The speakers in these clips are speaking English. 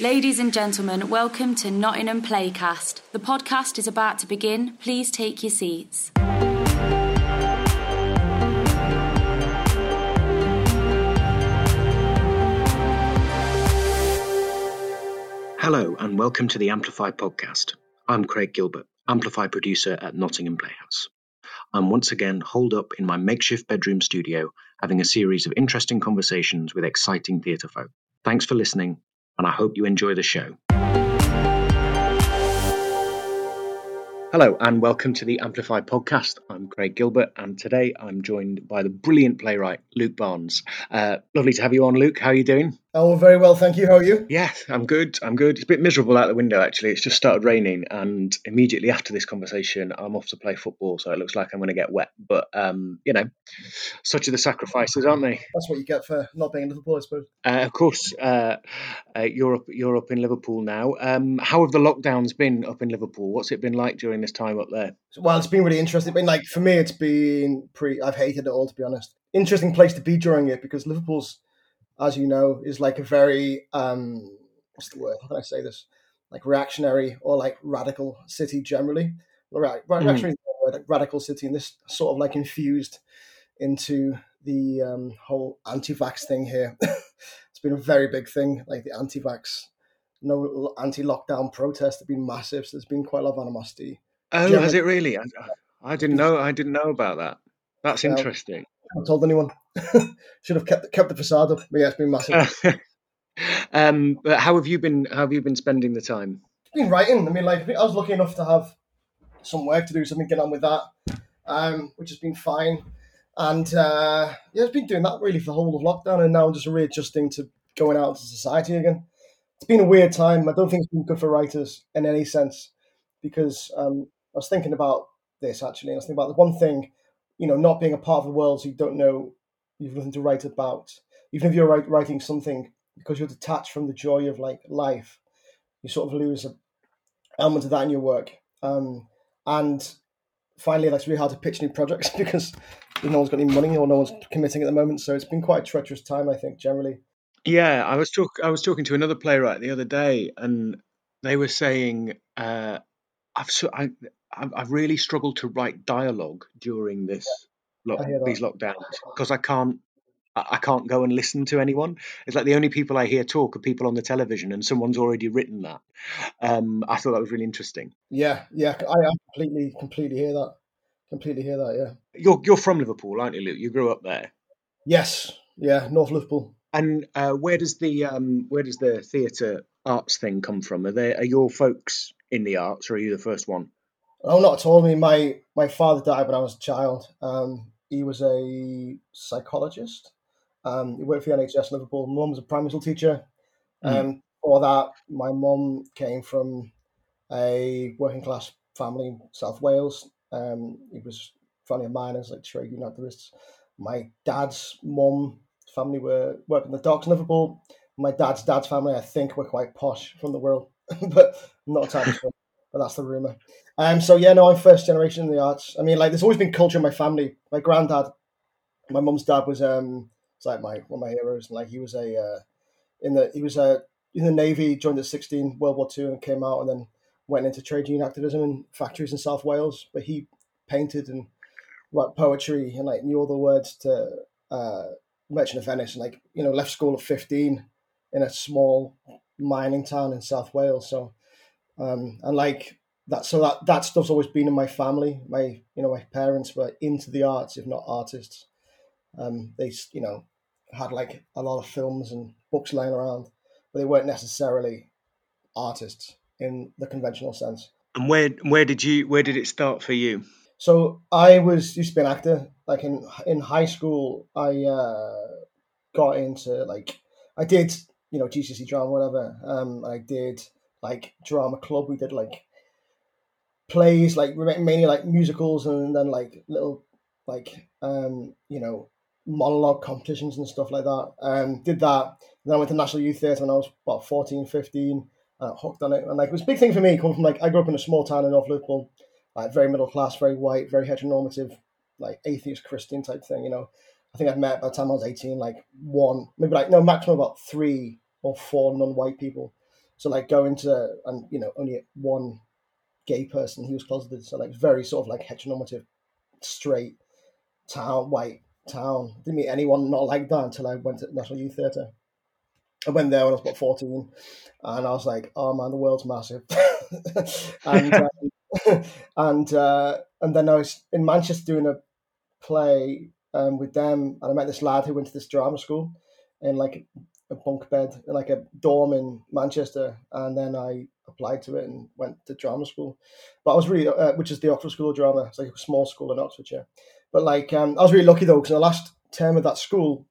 Ladies and gentlemen, welcome to Nottingham Playcast. The podcast is about to begin. Please take your seats. Hello, and welcome to the Amplify podcast. I'm Craig Gilbert, Amplify producer at Nottingham Playhouse. I'm once again holed up in my makeshift bedroom studio, having a series of interesting conversations with exciting theatre folk. Thanks for listening, and I hope you enjoy the show. Hello, and welcome to the Amplify podcast. I'm Craig Gilbert, and today I'm joined by the brilliant playwright Luke Barnes. Uh, lovely to have you on, Luke. How are you doing? Oh, very well, thank you. How are you? Yeah, I'm good. I'm good. It's a bit miserable out the window, actually. It's just started raining, and immediately after this conversation, I'm off to play football, so it looks like I'm going to get wet. But, um, you know, such are the sacrifices, aren't they? That's what you get for not being in Liverpool, I suppose. Uh, of course, uh, uh, you're, up, you're up in Liverpool now. Um, how have the lockdowns been up in Liverpool? What's it been like during this time up there? Well, it's been really interesting. I mean, like, for me, it's been pretty, I've hated it all, to be honest. Interesting place to be during it because Liverpool's as you know, is like a very um, what's the word? How can I say this? Like reactionary or like radical city generally. Right, mm. reactionary like radical city, and this sort of like infused into the um, whole anti-vax thing here. it's been a very big thing, like the anti-vax, no anti-lockdown protests have been massive. So there's been quite a lot of animosity. Oh, Generally, has it really? I, I, didn't know. I didn't know about that. That's interesting. I haven't told anyone. Should have kept kept the facade up. But yeah, it's been massive. um, but how have you been? How have you been spending the time? It's been writing. I mean, like I was lucky enough to have some work to do, so I've been getting on with that, um, which has been fine. And uh, yeah, I've been doing that really for the whole of lockdown, and now I'm just readjusting to going out into society again. It's been a weird time. I don't think it's been good for writers in any sense because um, I was thinking about this actually. I was thinking about the one thing you know, not being a part of the world, so you don't know, you've nothing to write about. Even if you're writing something because you're detached from the joy of like life, you sort of lose an element of that in your work. Um, and finally, that's really hard to pitch new projects because no one's got any money or no one's committing at the moment. So it's been quite a treacherous time, I think, generally. Yeah, I was talk I was talking to another playwright the other day, and they were saying uh, I've so I, I've really struggled to write dialogue during this lock, these lockdowns because I can't I can't go and listen to anyone. It's like the only people I hear talk are people on the television, and someone's already written that. Um, I thought that was really interesting. Yeah, yeah, I, I completely, completely hear that. Completely hear that. Yeah. You're you're from Liverpool, aren't you, Luke? You grew up there. Yes. Yeah, North Liverpool. And uh, where does the um, where does the theatre arts thing come from? Are there are your folks in the arts, or are you the first one? Oh, not at all. I mean, my my father died when I was a child. Um, he was a psychologist. Um, he worked for the NHS Liverpool. Mum was a primary school teacher. Mm. Um, for that, my mum came from a working class family in South Wales. Um, it was family of miners, like trade union activists. My dad's mum family were working the docks in Liverpool. My dad's dad's family, I think, were quite posh from the world, but not entirely sure but that's the rumor. Um, so yeah, no, I'm first generation in the arts. I mean, like, there's always been culture in my family. My granddad, my mum's dad was um, like my one of my heroes. And like, he was a uh, in the he was a uh, in the navy, joined at 16, World War Two, and came out, and then went into trade union activism in factories in South Wales. But he painted and wrote poetry and like knew all the words to uh, Merchant of Venice, and like you know, left school at 15 in a small mining town in South Wales. So um, and like that, so that that stuff's always been in my family. My you know my parents were into the arts, if not artists. Um, they you know had like a lot of films and books lying around, but they weren't necessarily artists in the conventional sense. And where where did you where did it start for you? So I was used to be an actor. Like in in high school, I uh, got into like I did you know GCSE drama whatever. Um, I did like drama club. We did like plays, like mainly like musicals, and then like little like um you know monologue competitions and stuff like that. Um, did that. Then I went to National Youth Theatre when I was about 14, 15, uh, hooked on it. And like it was a big thing for me coming from like I grew up in a small town in North Liverpool, like very middle class, very white, very heteronormative, like atheist Christian type thing. You know, I think I've met by the time I was 18, like one, maybe like no maximum about three or four non-white people So like going to and you know only one gay person. He was closeted, so like very sort of like heteronormative, straight town, white town. Didn't meet anyone not like that until I went to National Youth Theatre. I went there when I was about fourteen, and I was like, "Oh man, the world's massive." and um, and uh, and then I was in Manchester doing a play um, with them, and I met this lad who went to this drama school in like a bunk bed in like a dorm in Manchester, and then I applied to it and went to drama school. But I was really, uh, which is the Oxford School of Drama. It's like a small school in Oxfordshire. But like, um, I was really lucky though because the last term of that school,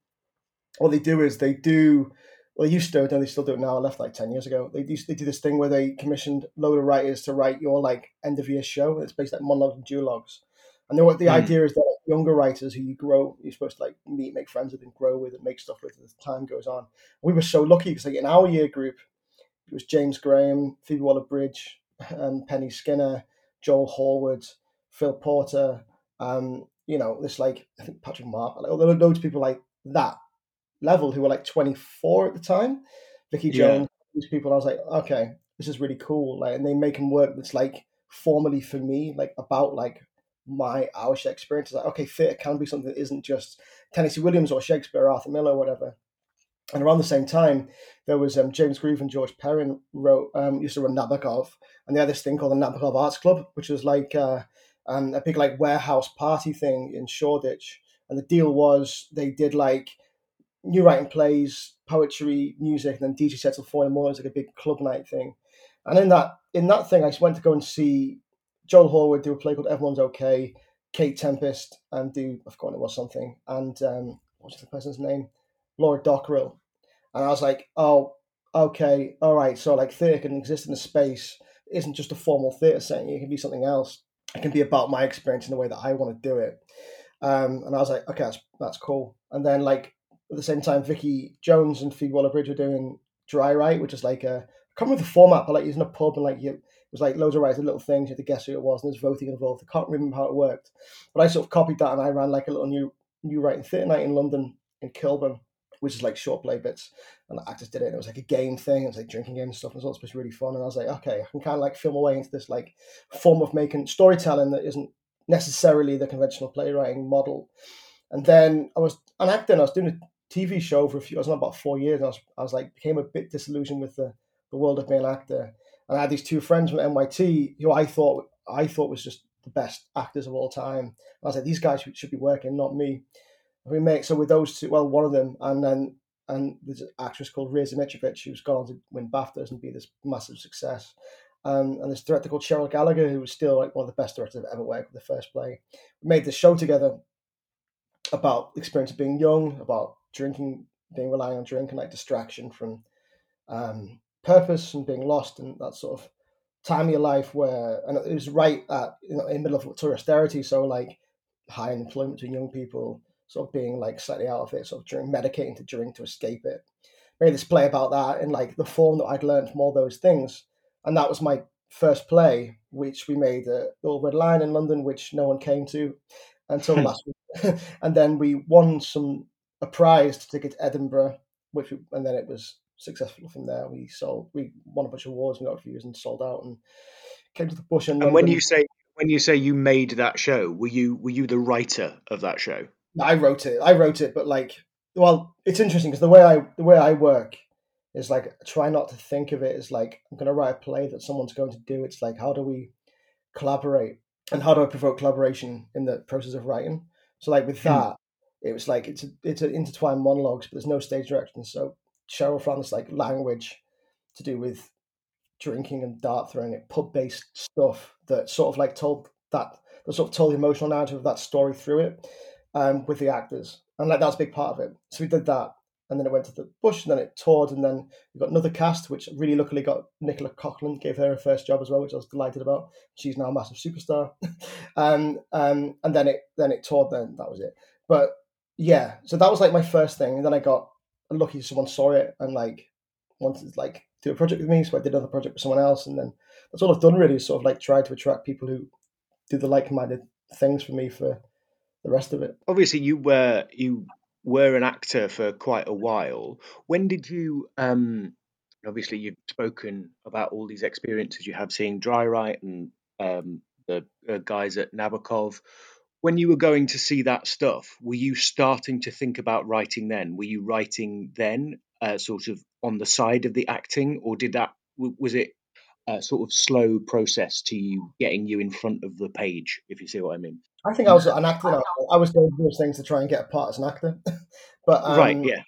what they do is they do. Well, they used to, do they still do it now. I left like ten years ago. They used they do this thing where they commissioned a load of writers to write your like end of year show. It's based like monologues and duologues. And the, the mm. idea is that younger writers who you grow, you're supposed to like meet, make friends with, and grow with, and make stuff with as time goes on. We were so lucky because like in our year group, it was James Graham, Phoebe Waller Bridge, um, Penny Skinner, Joel Horwood, Phil Porter. Um, you know, this like I think Patrick Mark, like there were loads of people like that level who were like 24 at the time. Vicky Jones, yeah. these people. I was like, okay, this is really cool. Like, and they make them work that's like formally for me, like about like my Irish experience. Like, okay, theatre can be something that isn't just Tennessee Williams or Shakespeare Arthur Miller whatever. And around the same time, there was um, James Grieve and George Perrin wrote um, used to run Nabokov, and they had this thing called the Nabokov Arts Club, which was like uh, um, a big like warehouse party thing in Shoreditch. And the deal was they did like new writing plays, poetry, music, and then DJ sets till four in the morning. It was like a big club night thing. And in that in that thing, I just went to go and see Joel Horwood do a play called Everyone's Okay, Kate Tempest, and do I've it was something, and um, what's the person's name? Laura Dockrill. And I was like, oh, okay, all right. So like theatre can exist in a space. Isn't just a formal theatre setting. It can be something else. It can be about my experience in the way that I want to do it. Um, and I was like, okay, that's that's cool. And then like at the same time, Vicky Jones and Phoebe Waller-Bridge were doing Dry Write, which is like a I can't remember the format, but like using a pub and like you was like loads of writing little things. You had to guess who it was, and there's voting involved. I can't remember how it worked, but I sort of copied that and I ran like a little new new writing theatre night in London in Kilburn, which is like short play bits, and the actors did it. And it was like a game thing. It was like drinking game and stuff. And it was supposed to be really fun. And I was like, okay, I can kind of like film away into this like form of making storytelling that isn't necessarily the conventional playwriting model. And then I was an actor. And I was doing a TV show for a few. I was on about four years. I was, I was like became a bit disillusioned with the the world of being an actor. And I had these two friends from NYT who I thought I thought was just the best actors of all time. And I was like, these guys should, be working, not me. We make so with those two. Well, one of them, and then and there's an actress called Ria Zmitrowicz who's gone on to win BAFTAs and be this massive success. Um, and this director called Cheryl Gallacher, who was still like one of the best directors I've ever worked with. The first play, we made this show together about the experience of being young, about drinking, being reliant on drink and like distraction from um, purpose and being lost and that sort of time of your life where and it was right at you know in the middle of tourist austerity so like high unemployment between young people sort of being like slightly out of it sort of during medicating to drink to escape it. Made this play about that in like the form that i'd learned from all those things and that was my first play which we made at the old red lion in london which no one came to until hmm. last week. And then we won some a prize to take it to edinburgh which we, and then it was successful from there. We sold, we won a bunch of awards and got reviews and sold out and came to the bush. And, and when you say when you say you made that show, were you were you the writer of that show? I wrote it. I wrote it, but like, well, it's interesting because the way I the way I work is like try not to think of it as like I'm going to write a play that someone's going to do. It's like how do we collaborate and how do I provoke collaboration in the process of writing? So like with hmm. that, it was like it's a, it's an intertwined monologues, but there's no stage direction. So Cheryl this like language to do with drinking and dart throwing, it pub based stuff that sort of like told that that sort of told the emotional narrative of that story through it um, with the actors, and like that's a big part of it. So we did that, and then it went to the bush, and then it toured, and then we got another cast, which really luckily got Nicola Coughlan, gave her her first job as well, which I was delighted about. She's now a massive superstar, um, um, and then it then it toured. Then that was it. But yeah, so that was like my first thing, and then I got lucky someone saw it and like wanted to like do a project with me, so I did another project with someone else, and then that's all I've done really. Is sort of like try to attract people who do the like-minded things for me for the rest of it. Obviously, you were you were an actor for quite a while. When did you um obviously you've spoken about all these experiences you have seeing Dry Write and um, the uh, guys at Nabokov. When you were going to see that stuff, were you starting to think about writing then? Were you writing then, uh, sort of on the side of the acting, or did that was it a sort of slow process to you getting you in front of the page? If you see what I mean. I think I was an actor. I was doing those things to try and get a part as an actor, but um, right, yeah.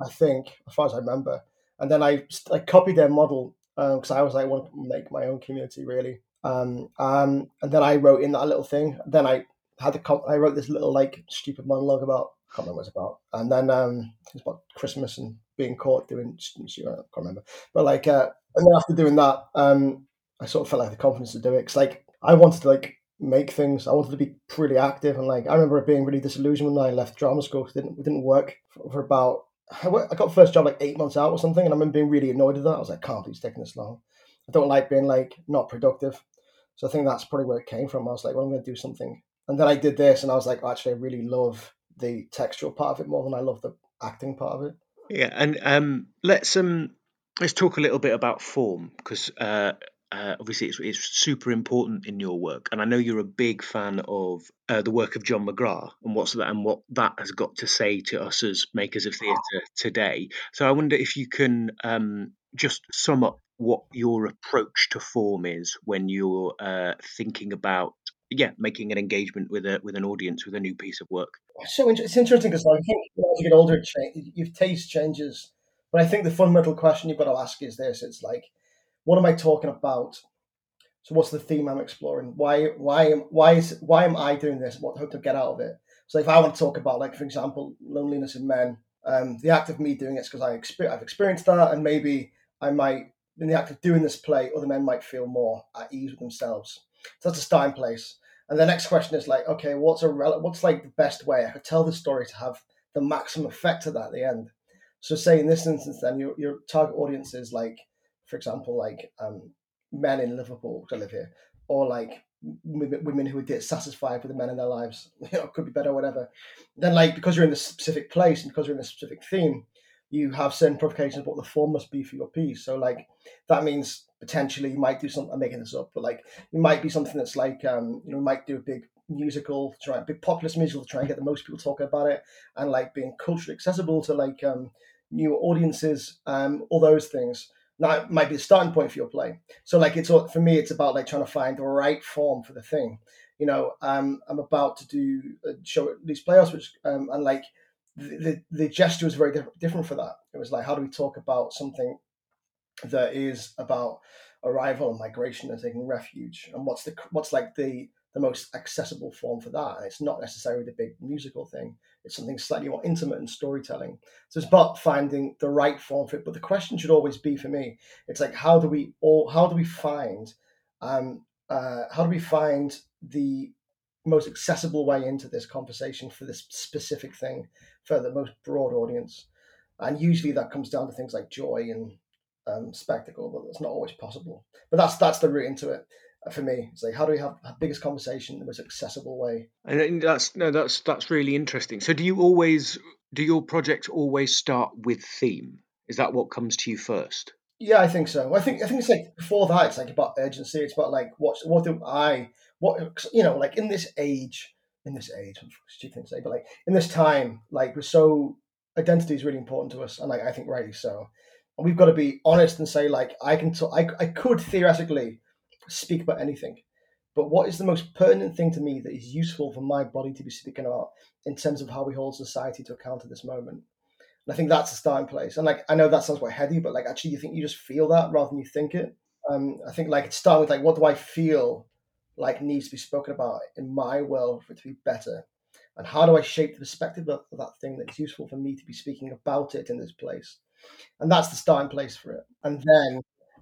I think, as far as I remember, and then I I copied their model because um, I was like, I want to make my own community really. Um, um, and then I wrote in that little thing. Then I had the comp- I wrote this little like stupid monologue about I can't remember what it's about. And then um, it's about Christmas and being caught doing I can't remember. But like, uh, and then after doing that, um, I sort of felt like the confidence to do it because like I wanted to like make things. I wanted to be pretty active and like I remember being really disillusioned when I left drama school because it didn't it didn't work for, for about I, got first job like eight months out or something, and I remember being really annoyed at that. I was like, can't believe it's taking this long. I don't like being like not productive. So I think that's probably where it came from. I was like, well, I'm going to do something. And then I did this, and I was like, actually, I really love the textual part of it more than I love the acting part of it. Yeah, and um, let's um, let's talk a little bit about form because uh, uh, obviously it's, it's super important in your work, and I know you're a big fan of uh, the work of John McGrath and what's that and what that has got to say to us as makers of theatre today. So I wonder if you can um, just sum up what your approach to form is when you're uh, thinking about yeah making an engagement with a with an audience with a new piece of work. So it's interesting because I think as you get older, your taste changes. But I think the fundamental question you've got to ask is this: It's like what am I talking about? So what's the theme I'm exploring? Why why am why is why am I doing this? What hope to get out of it? So if I want to talk about like for example loneliness in men, um, the act of me doing it is because I exper- I've experienced that, and maybe I might in the act of doing this play, other men might feel more at ease with themselves. So that's a starting place. And the next question is like, okay, what's a rel- what's like the best way I could tell the story to have the maximum effect of that at the end? So say in this instance, then your your target audience is like for example, like um, men in Liverpool to live here, or like women who are dissatisfied with the men in their lives, you know, could be better, whatever. Then, like because you're in this specific place and because you're in a specific theme, you have certain provocations what the form must be for your piece. So, like that means potentially you might do something. I'm making this up, but like it might be something that's like um, you know, might do a big musical, try a big populist musical to try and get the most people talking about it, and like being culturally accessible to like um, new audiences, um, all those things that might be the starting point for your play. So like it's all for me, it's about like trying to find the right form for the thing. You know, um, I'm about to do a show at these playoffs, which um, and like the, the, gesture was very diff- different for that. It was like, how do we talk about something that is about arrival and migration and taking refuge, and what's the what's like the the most accessible form for that. And it's not necessarily the big musical thing. It's something slightly more intimate and storytelling. So it's about finding the right form for it. But the question should always be for me, it's like how do we all how do we find um uh, how do we find the most accessible way into this conversation for this specific thing for the most broad audience? And usually that comes down to things like joy and um, spectacle, but that's not always possible. But that's that's the route into it for me. It's like how do we have the biggest conversation in the most accessible way? And that's no, that's that's really interesting. So do you always do your projects always start with theme? Is that what comes to you first? Yeah, I think so. I think I think it's like before that, it's like about urgency. It's about like what what do I what you know like in this age in this age stupid thing to say, but like in this time, like we're so identity is really important to us, and like I think rightly so. And we've got to be honest and say like I can t- I I could theoretically speak about anything. But what is the most pertinent thing to me that is useful for my body to be speaking about in terms of how we hold society to account at this moment? And I think that's the starting place. And like I know that sounds quite heady, but like actually you think you just feel that rather than you think it. Um, I think like starting with like what do I feel like needs to be spoken about in my world for it to be better? And how do I shape the perspective of that thing that's useful for me to be speaking about it in this place? And that's the starting place for it. And then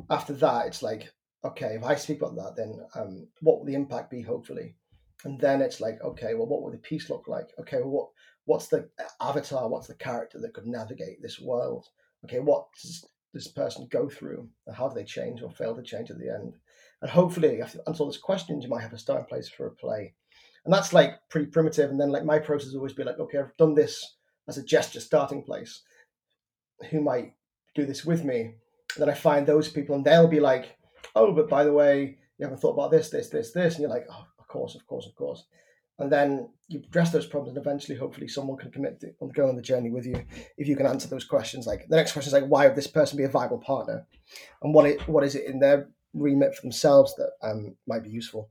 after that, it's like, okay, if I speak about that, then um, what will the impact be? Hopefully, and then it's like, okay, well, what would the piece look like? Okay, well, what what's the avatar? What's the character that could navigate this world? Okay, what does this person go through, and how do they change or fail to change at the end? And hopefully, after answer those questions, you might have a starting place for a play. And that's like pretty primitive. And then like my process always be like, okay, I've done this as a gesture starting place. Who might do this with me? then I find those people, and they'll be like, "Oh, but by the way, you haven't thought about this, this, this, this," and you're like, "Oh, course, of course, of course." And then you address those problems, and eventually, hopefully, someone can commit to go on the journey with you if you can answer those questions. Like the next question is like, "Why would this person be a viable partner?" And what it what is it in their remit for themselves that um, might be useful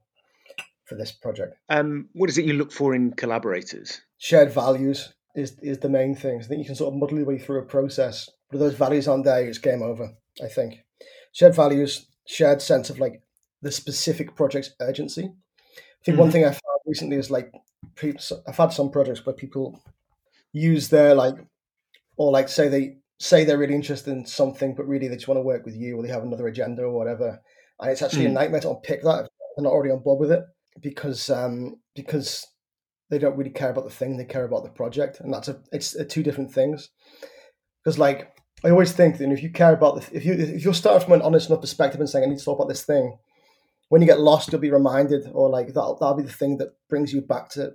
for this project? Um, what is it you look for in collaborators? Shared values is is the main thing. I think you can sort of muddle your way through a process, but if those values aren't there, it's game over. I think shared values, shared sense of like the specific project's urgency. Think mm-hmm. one thing I found recently is like I've had some projects where people use their like or like say they say they're really interested in something, but really they just want to work with you or they have another agenda or whatever. And it's actually mm. a nightmare to unpick that if they're not already on board with it because um, because they don't really care about the thing; they care about the project, and that's a it's a two different things. Because like I always think that if you care about the, if you if you're starting from an honest enough perspective and saying I need to talk about this thing, when you get lost, you'll be reminded, or like that'll that'll be the thing that brings you back to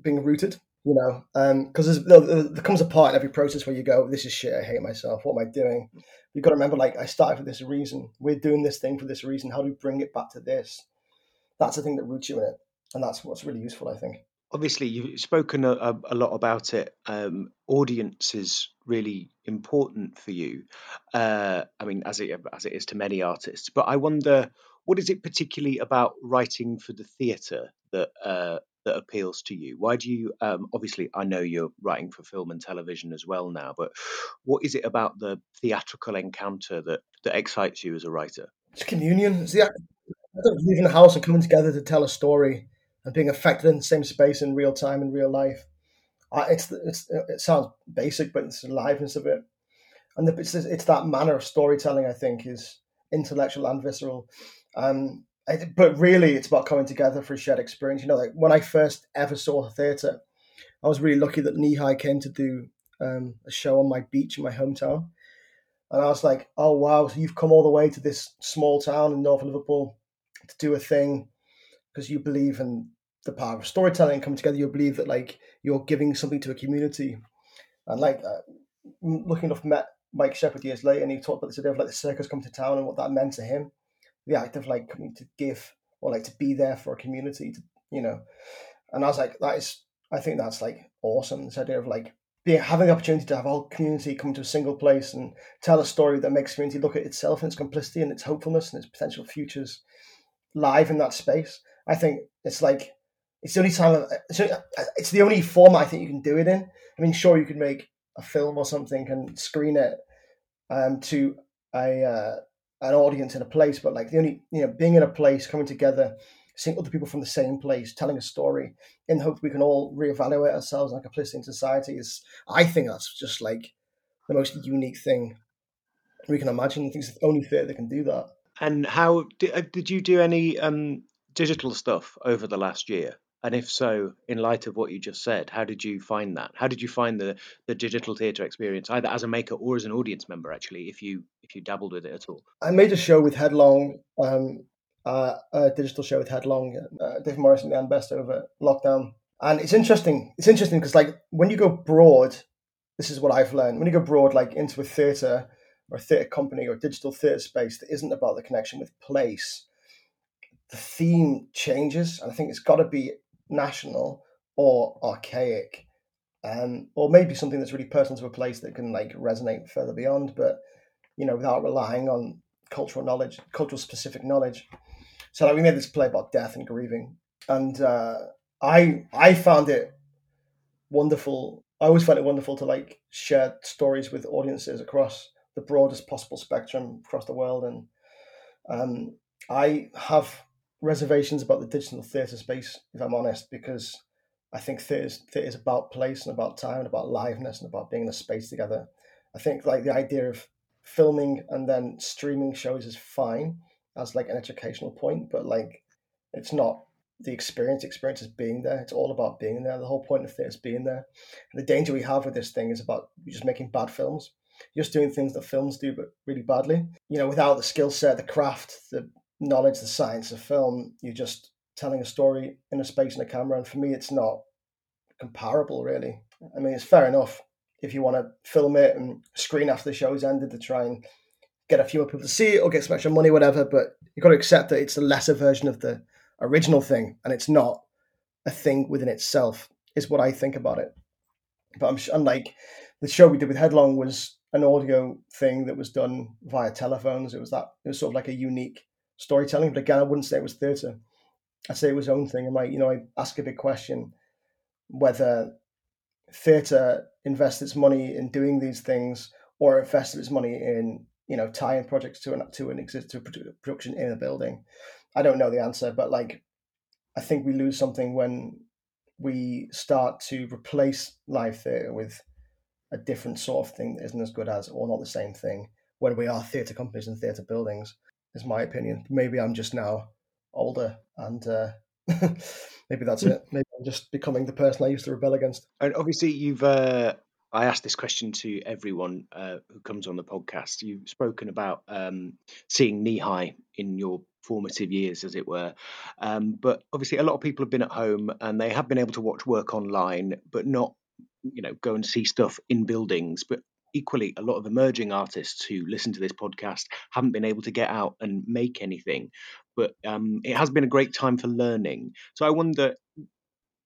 being rooted. You know, because um, there, there comes a part in every process where you go, "This is shit. I hate myself. What am I doing?" You've got to remember, like, I started for this reason. We're doing this thing for this reason. How do we bring it back to this? That's the thing that roots you in it, and that's what's really useful, I think obviously you've spoken a, a lot about it. Um, audience is really important for you. Uh, I mean, as it as it is to many artists. But I wonder, what is it particularly about writing for the theatre that uh, that appeals to you? Why do you? Um, obviously, I know you're writing for film and television as well now. But what is it about the theatrical encounter that that excites you as a writer? It's communion. It's the leaving the house and coming together to tell a story and being affected in the same space in real time in real life. Uh, it's it's it sounds basic, but it's the liveness of it, and the, it's it's that manner of storytelling. I think is intellectual and visceral. Um, it, but really, it's about coming together for a shared experience. You know, like when I first ever saw a theatre, I was really lucky that Knee came to do um, a show on my beach in my hometown. And I was like, oh, wow, so you've come all the way to this small town in North Liverpool to do a thing because you believe in the power of storytelling coming together you believe that like you're giving something to a community and like uh, looking enough met mike shepherd years later and he talked about this idea of like the circus coming to town and what that meant to him the act of like coming to give or like to be there for a community to you know and i was like that is i think that's like awesome this idea of like being having the opportunity to have a whole community come to a single place and tell a story that makes community look at itself and its complicity and its hopefulness and its potential futures live in that space I think it's like it's the only time. So it's the only form I think you can do it in. I mean, sure, you could make a film or something and screen it um, to a uh, an audience in a place, but like the only you know being in a place, coming together, seeing other people from the same place, telling a story, in the hope we can all reevaluate ourselves like a place in society is. I think that's just like the most unique thing we can imagine. I think it's the only theatre that can do that. And how did, uh, did you do any um, digital stuff over the last year? And if so, in light of what you just said, how did you find that? How did you find the the digital theatre experience, either as a maker or as an audience member? Actually, if you if you dabbled with it at all, I made a show with Headlong, um, uh, a digital show with Headlong, uh, Dave Morris and Dan Best over lockdown, and it's interesting. It's interesting because like when you go broad, this is what I've learned. When you go broad, like into a theatre or a theatre company or a digital theatre space that isn't about the connection with place the theme changes. And I think it's got to be national or archaic, um, or maybe something that's really personal to a place that can like resonate further beyond, but you know, without relying on cultural knowledge, cultural specific knowledge. So like we made this play about death and grieving, and uh, I I found it wonderful. I always find it wonderful to like share stories with audiences across the broadest possible spectrum across the world, and um, I have reservations about the digital theatre space, if I'm honest, because I think theatre is about place and about time and about liveness and about being in a space together. I think like the idea of filming and then streaming shows is fine as like an educational point, but like it's not the experience. The experience is being there. It's all about being there. The whole point of theatre is being there. And the danger we have with this thing is about just making bad films. Just doing things that films do, but really badly. You know, without the skill set, the craft, the knowledge, the science of film. You're just telling a story in a space and a camera. And for me, it's not comparable, really. I mean, it's fair enough if you want to film it and screen after the show's ended to try and get a few more people to see it or get some extra money, whatever. But you've got to accept that it's a lesser version of the original thing, and it's not a thing within itself. Is what I think about it. But I'm, the show we did with Headlong was an audio thing that was done via telephones. It was that it was sort of like a unique storytelling. But again, I wouldn't say it was theatre. I'd say it was own thing. And like, you know, I ask a big question whether theatre invests its money in doing these things or invests its money in, you know, tying projects to an to an exist to a production in a building. I don't know the answer, but like I think we lose something when we start to replace live theatre with a different sort of thing that isn't as good as or not the same thing when we are theatre companies and theatre buildings is my opinion. Maybe i'm just now older and uh, maybe that's it. Maybe i'm just becoming the person i used to rebel against. And obviously you've uh, i asked this question to everyone uh, who comes on the podcast. You've spoken about um, seeing Kneehigh in your formative years, as it were. Um, but obviously, a lot of people have been at home and they have been able to watch work online, but not you know go and see stuff in buildings. But equally a lot of emerging artists who listen to this podcast haven't been able to get out and make anything but um, it has been a great time for learning so i wonder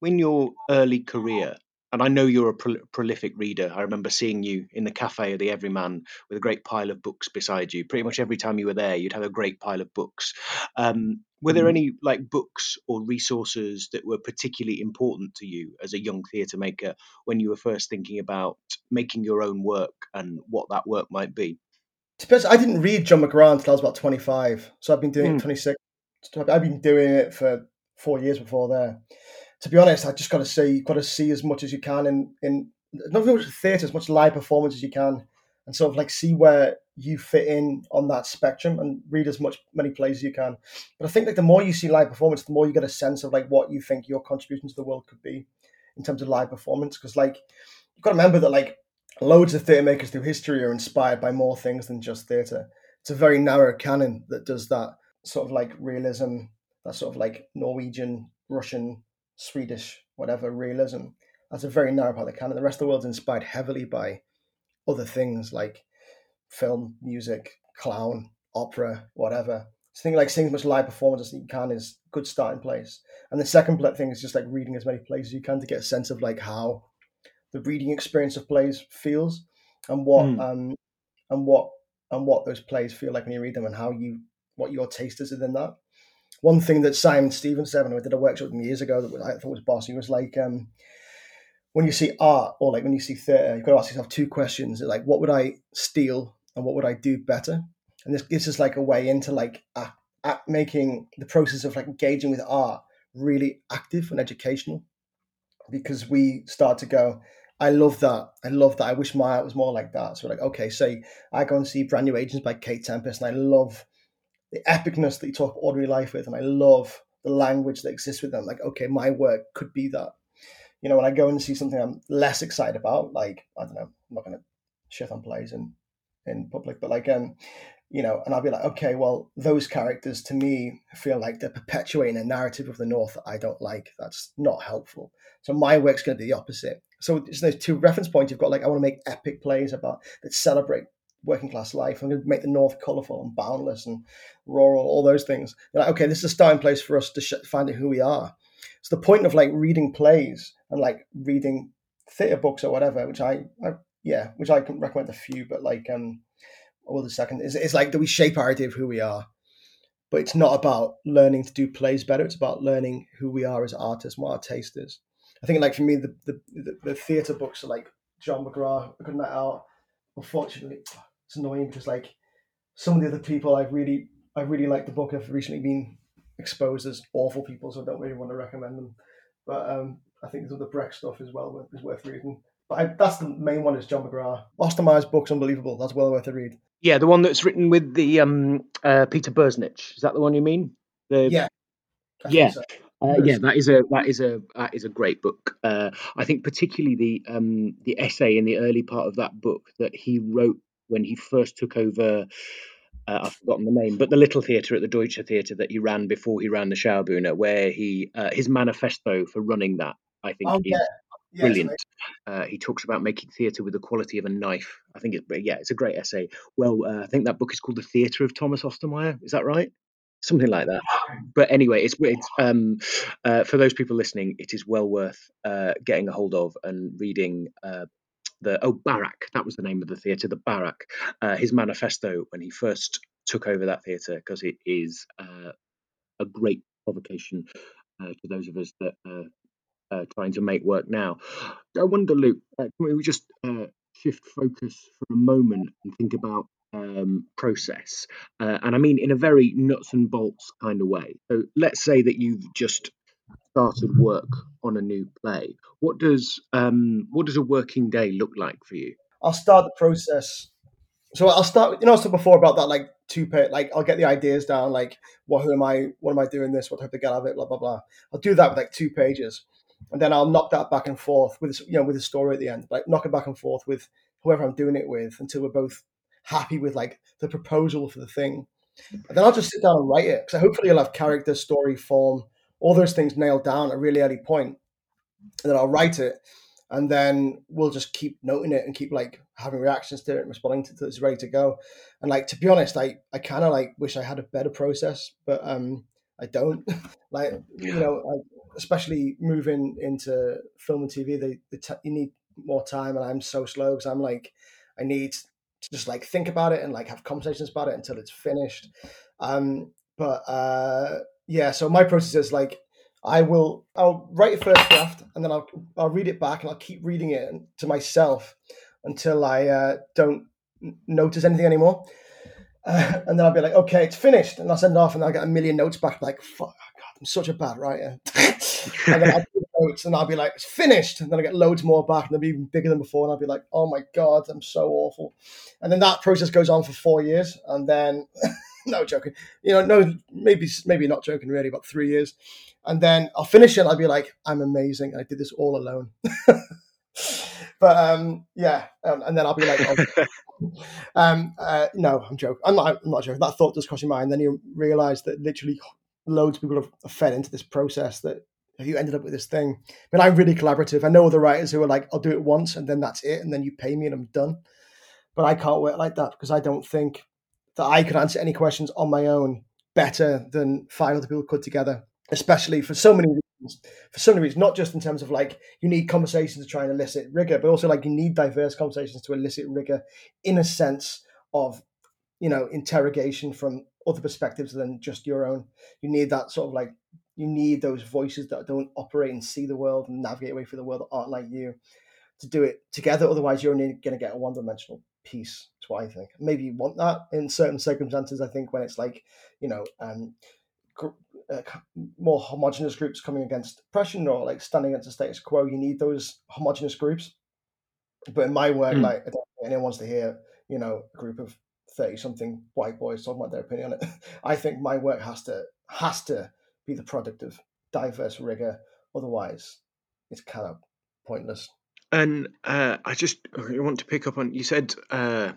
in your early career and I know you're a pro- prolific reader. I remember seeing you in the cafe of the Everyman with a great pile of books beside you. Pretty much every time you were there, you'd have a great pile of books. Um, were there mm. any like books or resources that were particularly important to you as a young theatre maker when you were first thinking about making your own work and what that work might be? I didn't read John McGrath until I was about 25, so I've been doing mm. it 26. I've been doing it for four years before there to be honest, I just got to say, you've got to see as much as you can in in not much theatre, as much live performance as you can, and sort of like see where you fit in on that spectrum and read as much many plays as you can. But I think like the more you see live performance, the more you get a sense of like what you think your contribution to the world could be in terms of live performance. Because like you've got to remember that like loads of theatre makers through history are inspired by more things than just theatre. It's a very narrow canon that does that sort of like realism, that sort of like Norwegian, Russian Swedish, whatever realism. That's a very narrow part of the canon. The rest of the world's inspired heavily by other things like film, music, clown, opera, whatever. So thing like seeing as much live performance as you can is a good starting place. And the second thing is just like reading as many plays as you can to get a sense of like how the reading experience of plays feels and what mm. um and what and what those plays feel like when you read them and how you what your taste is within that one thing that Simon Stephens said when I did a workshop with him years ago that I thought was bossy was like um, when you see art or like when you see theatre, you've got to ask yourself two questions: like what would I steal and what would I do better? And this gives us like a way into like making the process of like engaging with art really active and educational because we start to go. I love that. I love that. I wish my art was more like that. So we're like, okay, say I go and see Brand New Ancients by Kate Tempest, and I love the epicness that you talk ordinary life with, and I love the language that exists with them. Like, okay, my work could be that. You know, when I go and see something I'm less excited about, like I don't know, I'm not to shit on plays in in public, but like um, you know, and I'll be like, okay, well, those characters to me feel like they're perpetuating a narrative of the North that I don't like. That's not helpful. So my work's going to be the opposite. So there's two reference points. You've got like I want to make epic plays about that celebrate working class life. I'm going to make the North colourful and boundless and rural, all those things. You're like, okay, this is a starting place for us to sh- find out who we are. So the point of like reading plays and like reading theatre books or whatever, which I, I yeah, which I can recommend a few, but like um, all the second is it's like that we shape our idea of who we are. But it's not about learning to do plays better. It's about learning who we are as artists, what our taste is. I think like for me, the the, the, the theatre books are like John McGrath, Good Night Out. Unfortunately, it's annoying because like some of the other people I've really I really like the book have recently been exposed as awful people, so I don't really want to recommend them. But um, I think there's other Brecht stuff as well is worth reading. But I, that's the main one is John McGrath. Ostermeier's book's unbelievable. That's well worth a read. Yeah, the one that's written with the um, uh, Peter Boenisch. Is that the one you mean? The... Yeah. I yeah. So. Uh, yeah, that is a that is a that is a great book. Uh, I think particularly the um, the essay in the early part of that book that he wrote when he first took over. Uh, I've forgotten the name, but the little theatre at the Deutsche Theatre that he ran before he ran the Schaubühne, where he uh, his manifesto for running that, I think, oh, is, brilliant. uh, he talks about making theatre with the quality of a knife. I think it's yeah, it's a great essay. Well, uh, I think that book is called The Theatre of Thomas Ostermeier. Is that right? Something like that. But anyway, it's it's um, uh, for those people listening, it is well worth uh, getting a hold of and reading. Uh, the oh Baracke, that was the name of the theatre, the Baracke. Uh, his manifesto when he first took over that theatre, because it is a great provocation uh, to those of us that are uh, trying to make work now. I wonder, Luke, uh, can we just uh, shift focus for a moment and think about um, process? Uh, and I mean in a very nuts and bolts kind of way. So let's say that you've just started work on a new play. What does um, what does a working day look like for you? I'll start the process. So I'll start. You know, I said before about that, like two page. Like I'll get the ideas down. Like, what? Who am I? What am I doing? This? What type to get out of it? Blah blah blah. I'll do that with like two pages and then I'll knock that back and forth with you know with a story at the end, like knock it back and forth with whoever I'm doing it with until we're both happy with like the proposal for the thing. And then I'll just sit down and write it because hopefully I'll have character, story, form, all those things nailed down at a really early point. and then I'll write it, and then we'll just keep noting it and keep like having reactions to it and responding to it. It's ready to go. And like to be honest, I I kind of like wish I had a better process, but um I don't. like you know, I, especially moving into film and TV, they, they t- you need more time, and I'm so slow because I'm like, I need to just like think about it and like have conversations about it until it's finished. Um, but uh, yeah, so my process is like I will I'll write a first draft and then I'll I'll read it back and I'll keep reading it to myself until I uh, don't notice anything anymore. Uh, and then I'll be like, okay, it's finished, and I'll send it off, and I'll get a million notes back, like, fuck, I'm such a bad writer. and then I'll do notes, and I'll be like, it's finished, and then I get loads more back, and they'll be even bigger than before, and I'll be like, oh my God, I'm so awful. And then that process goes on for four years, and then, no joking, you know, no, maybe maybe not joking, really, about three years, and then I'll finish it, and I'll be like, I'm amazing, I did this all alone. but um, yeah, um, and then I'll be like, oh, um, uh, no, I'm joking. I'm not. I'm not joking. That thought does cross your mind. Then you realise that literally loads of people have fed into this process that you ended up with this thing. But I'm really collaborative. I know other writers who are like, I'll do it once and then that's it, and then you pay me and I'm done. But I can't work like that because I don't think that I could answer any questions on my own better than five other people could together. Especially for so many reasons. For so many reasons, not just in terms of like you need conversations to try and elicit rigor, but also like you need diverse conversations to elicit rigor in a sense of you know interrogation from other perspectives than just your own. You need that sort of like you need those voices that don't operate and see the world and navigate away through the world that aren't like you to do it together. Otherwise, you're only going to get a one dimensional piece. That's what I think. Maybe you want that in certain circumstances. I think when it's like you know um, uh, more homogenous groups coming against oppression or like standing against the status quo, you need those homogenous groups. But in my work, mm. like I don't think anyone wants to hear you know a group of 30 something white boys talking about their opinion on it. I think my work has to has to be the product of diverse rigor. Otherwise, it's kind of pointless. And uh, I just want to pick up on you said uh,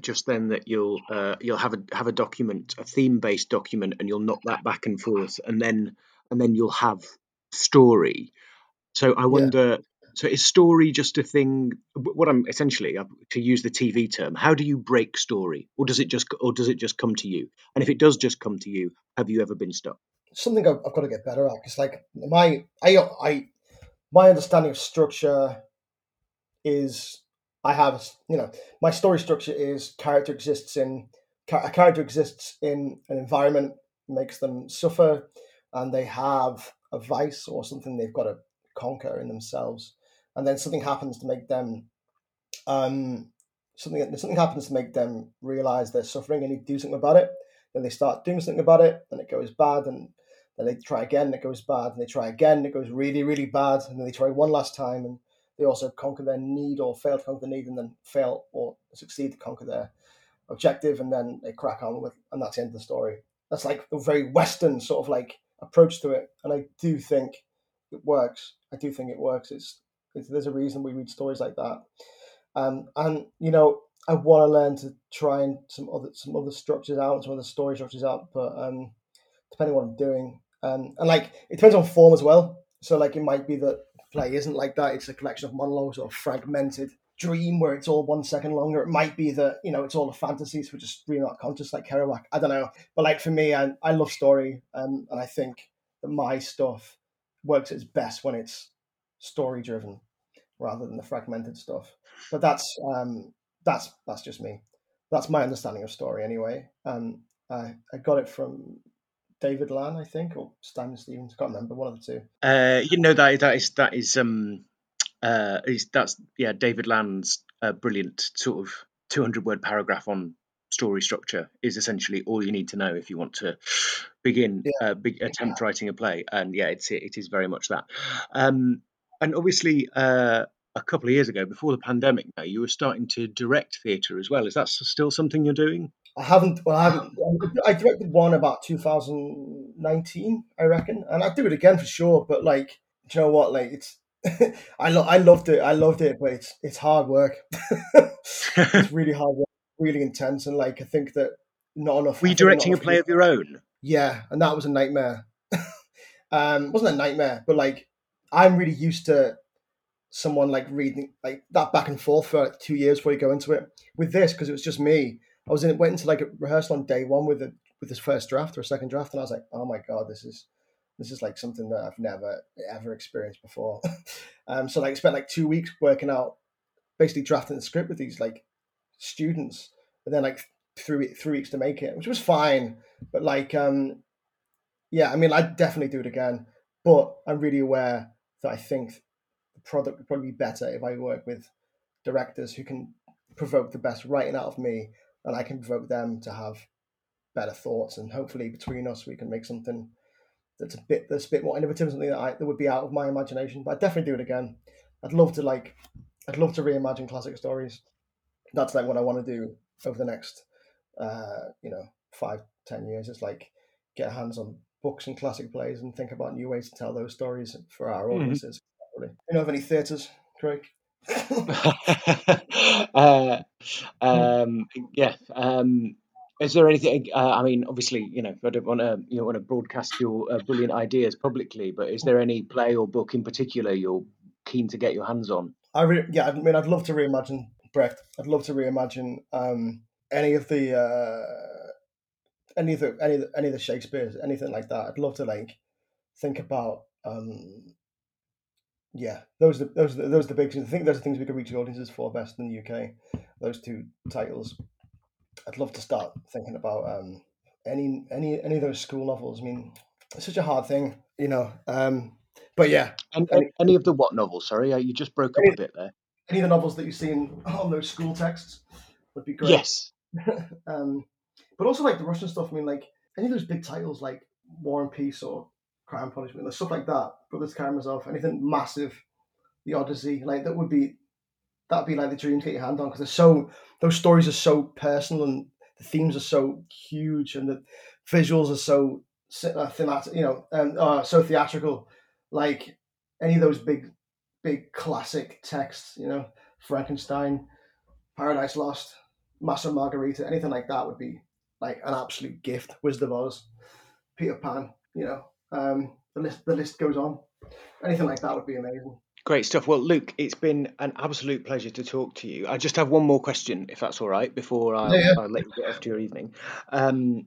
just then that you'll uh, you'll have a have a document, a theme based document, and you'll knock that back and forth, and then and then you'll have story. So I wonder, so is story just a thing? What I'm essentially uh, to use the TV term, how do you break story, or does it just, or does it just come to you? And if it does just come to you, have you ever been stuck? Something I've, I've got to get better at. Because like my, I, I, my understanding of structure is I have, you know, my story structure is character exists in a character exists in an environment makes them suffer, and they have a vice or something they've got to conquer in themselves and then something happens to make them um, something something happens to make them realize they're suffering and to do something about it. Then they start doing something about it, and it goes bad, and then they try again, and it goes bad, and they try again, and it goes really, really bad, and then they try one last time, and they also conquer their need or fail to conquer the need, and then fail or succeed to conquer their objective, and then they crack on with, and that's the end of the story. That's like a very Western sort of like approach to it, and I do think it works. I do think it works. It's there's a reason we read stories like that. Um, and you know, I want to learn to try and some other some other structures out, some other story structures out. But um, depending on what I'm doing, um, and like it depends on form as well. So like it might be that play isn't like that. It's a collection of monologues or fragmented dream where it's all one second longer. It might be that, you know, it's all a fantasy, so we're just really not conscious like Kerouac. I don't know. But like for me, I, I love story um, and I think that my stuff works its best when it's story driven rather than the fragmented stuff. But that's um, that's that's just me. That's my understanding of story anyway. Um, I, I got it from David Lan, I think, or Simon Stephens. I can't remember one of the two. Uh, you know that that is that is um uh is that's yeah David Lan's uh, brilliant sort of 200 word paragraph on story structure is essentially all you need to know if you want to begin yeah. uh, big, attempt yeah. writing a play and yeah it's it is very much that um and obviously uh a couple of years ago before the pandemic now you were starting to direct theatre as well is that still something you're doing I haven't. Well, I haven't. I directed one about 2019, I reckon, and I'd do it again for sure. But like, you know what? Like, it's. I lo- I loved it. I loved it, but it's it's hard work. it's really hard work, really intense, and like I think that not enough. Were you directing a play of your own? Yeah, and that was a nightmare. um, it wasn't a nightmare, but like I'm really used to someone like reading like that back and forth for like two years before you go into it. With this, because it was just me, I was in went into like a rehearsal on day one with the with this first draft or a second draft, and I was like, oh my god, this is this is like something that I've never ever experienced before. um, so like spent like two weeks working out, basically drafting the script with these like students, and then like three three weeks to make it, which was fine. But like, um, yeah, I mean, I'd definitely do it again. But I'm really aware that I think the product would probably be better if I work with directors who can provoke the best writing out of me and I can provoke them to have better thoughts, and hopefully between us we can make something that's a bit that's a bit more innovative, something that I, that would be out of my imagination. But I'd definitely do it again. I'd love to like, I'd love to reimagine classic stories. That's like what I want to do over the next, uh, you know, five ten years. It's like get hands on books and classic plays and think about new ways to tell those stories for our mm-hmm. audiences. Mm-hmm. You know of any theatres, Craig? uh, um, yeah. Um, is there anything? Uh, I mean, obviously, you know, I don't want to you don't want to broadcast your uh, brilliant ideas publicly, but is there any play or book in particular you're keen to get your hands on? I re- yeah, I mean, I'd love to reimagine Brecht. I'd love to reimagine um, any of the uh, any of the any of the, any of the Shakespeare's, anything like that. I'd love to like think about um, yeah, those are the, those are those are the big things. I think those are things we could reach audiences for best in the UK. Those two titles. I'd love to start thinking about um, any any any of those school novels. I mean, it's such a hard thing, you know. Um, but yeah, and, any, any, of the what novels? Sorry, uh, you just broke up a bit there. Any of the novels that you've seen on those school texts would be great. Yes. um, but also like the Russian stuff. I mean, like any of those big titles like War and Peace or Crime and Punishment, the stuff like that. Brothers Karamazov, anything massive, the Odyssey, like that would be that'd be like the dream to get your hand on because they're so those stories are so personal and the themes are so huge and the visuals are so uh, thematic, you know, and uh, so theatrical. Like any of those big, big classic texts, you know, Frankenstein, Paradise Lost, Master Margarita, anything like that would be like an absolute gift. Wizard of Oz, Peter Pan, you know, um, the list the list goes on. Anything like that would be amazing. Great stuff. Well, Luke, it's been an absolute pleasure to talk to you. I just have one more question, if that's all right, before I, yeah, yeah. I let you get off to your evening. Um,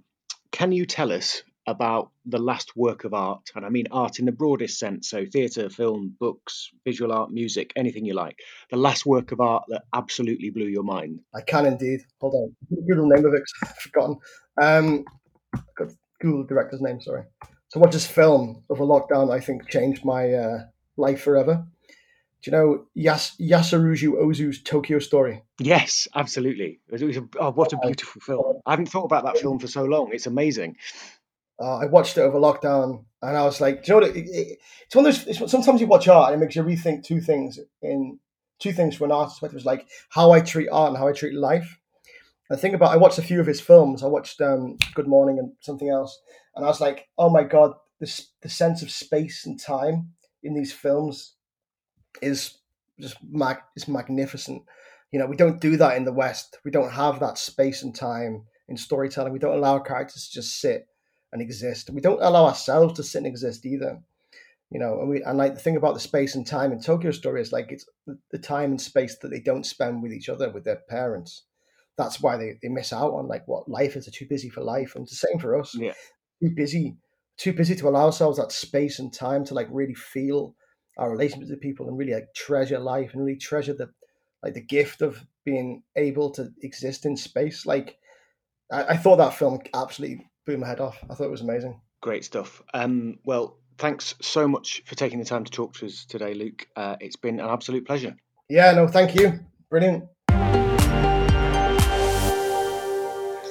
can you tell us about the last work of art, and I mean art in the broadest sense, so theatre, film, books, visual art, music, anything you like. The last work of art that absolutely blew your mind. I can indeed. Hold on, Google name of it. I've forgotten. Um, Google director's name. Sorry So, watch this film over lockdown, I think changed my uh, life forever. Do you know Yas- Yasujiro Ozu's Tokyo Story? Yes, absolutely. It was a, oh, what a beautiful film. I haven't thought about that film for so long. It's amazing. Uh, I watched it over lockdown, and I was like, you know? It, it, it's one of those. It's, sometimes you watch art, and it makes you rethink two things. In two things from an artist perspective, like how I treat art and how I treat life. I think about. I watched a few of his films. I watched um, Good Morning and something else, and I was like, oh my god, this the sense of space and time in these films is just mag is magnificent. You know, we don't do that in the West. We don't have that space and time in storytelling. We don't allow characters to just sit and exist. We don't allow ourselves to sit and exist either. you know, and we and like the thing about the space and time in Tokyo Story is like it's the time and space that they don't spend with each other with their parents. That's why they, they miss out on like what life is. They're too busy for life, and it's the same for us. Yeah. Too busy, too busy to allow ourselves that space and time to like really feel our relationship with people and really like treasure life and really treasure the like the gift of being able to exist in space. Like I, I thought that film absolutely blew my head off. I thought it was amazing. Great stuff. Um, well, thanks so much for taking the time to talk to us today, Luke. Uh, it's been an absolute pleasure. Yeah, no, thank you. Brilliant.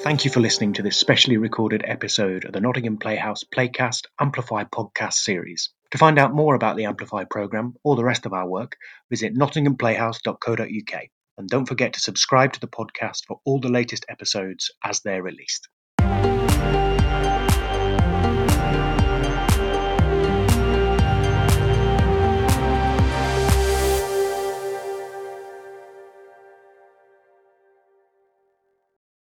Thank you for listening to this specially recorded episode of the Nottingham Playhouse Playcast Amplify podcast series. To find out more about the Amplify programme or the rest of our work, visit nottinghamplayhouse.co.uk. And don't forget to subscribe to the podcast for all the latest episodes as they're released.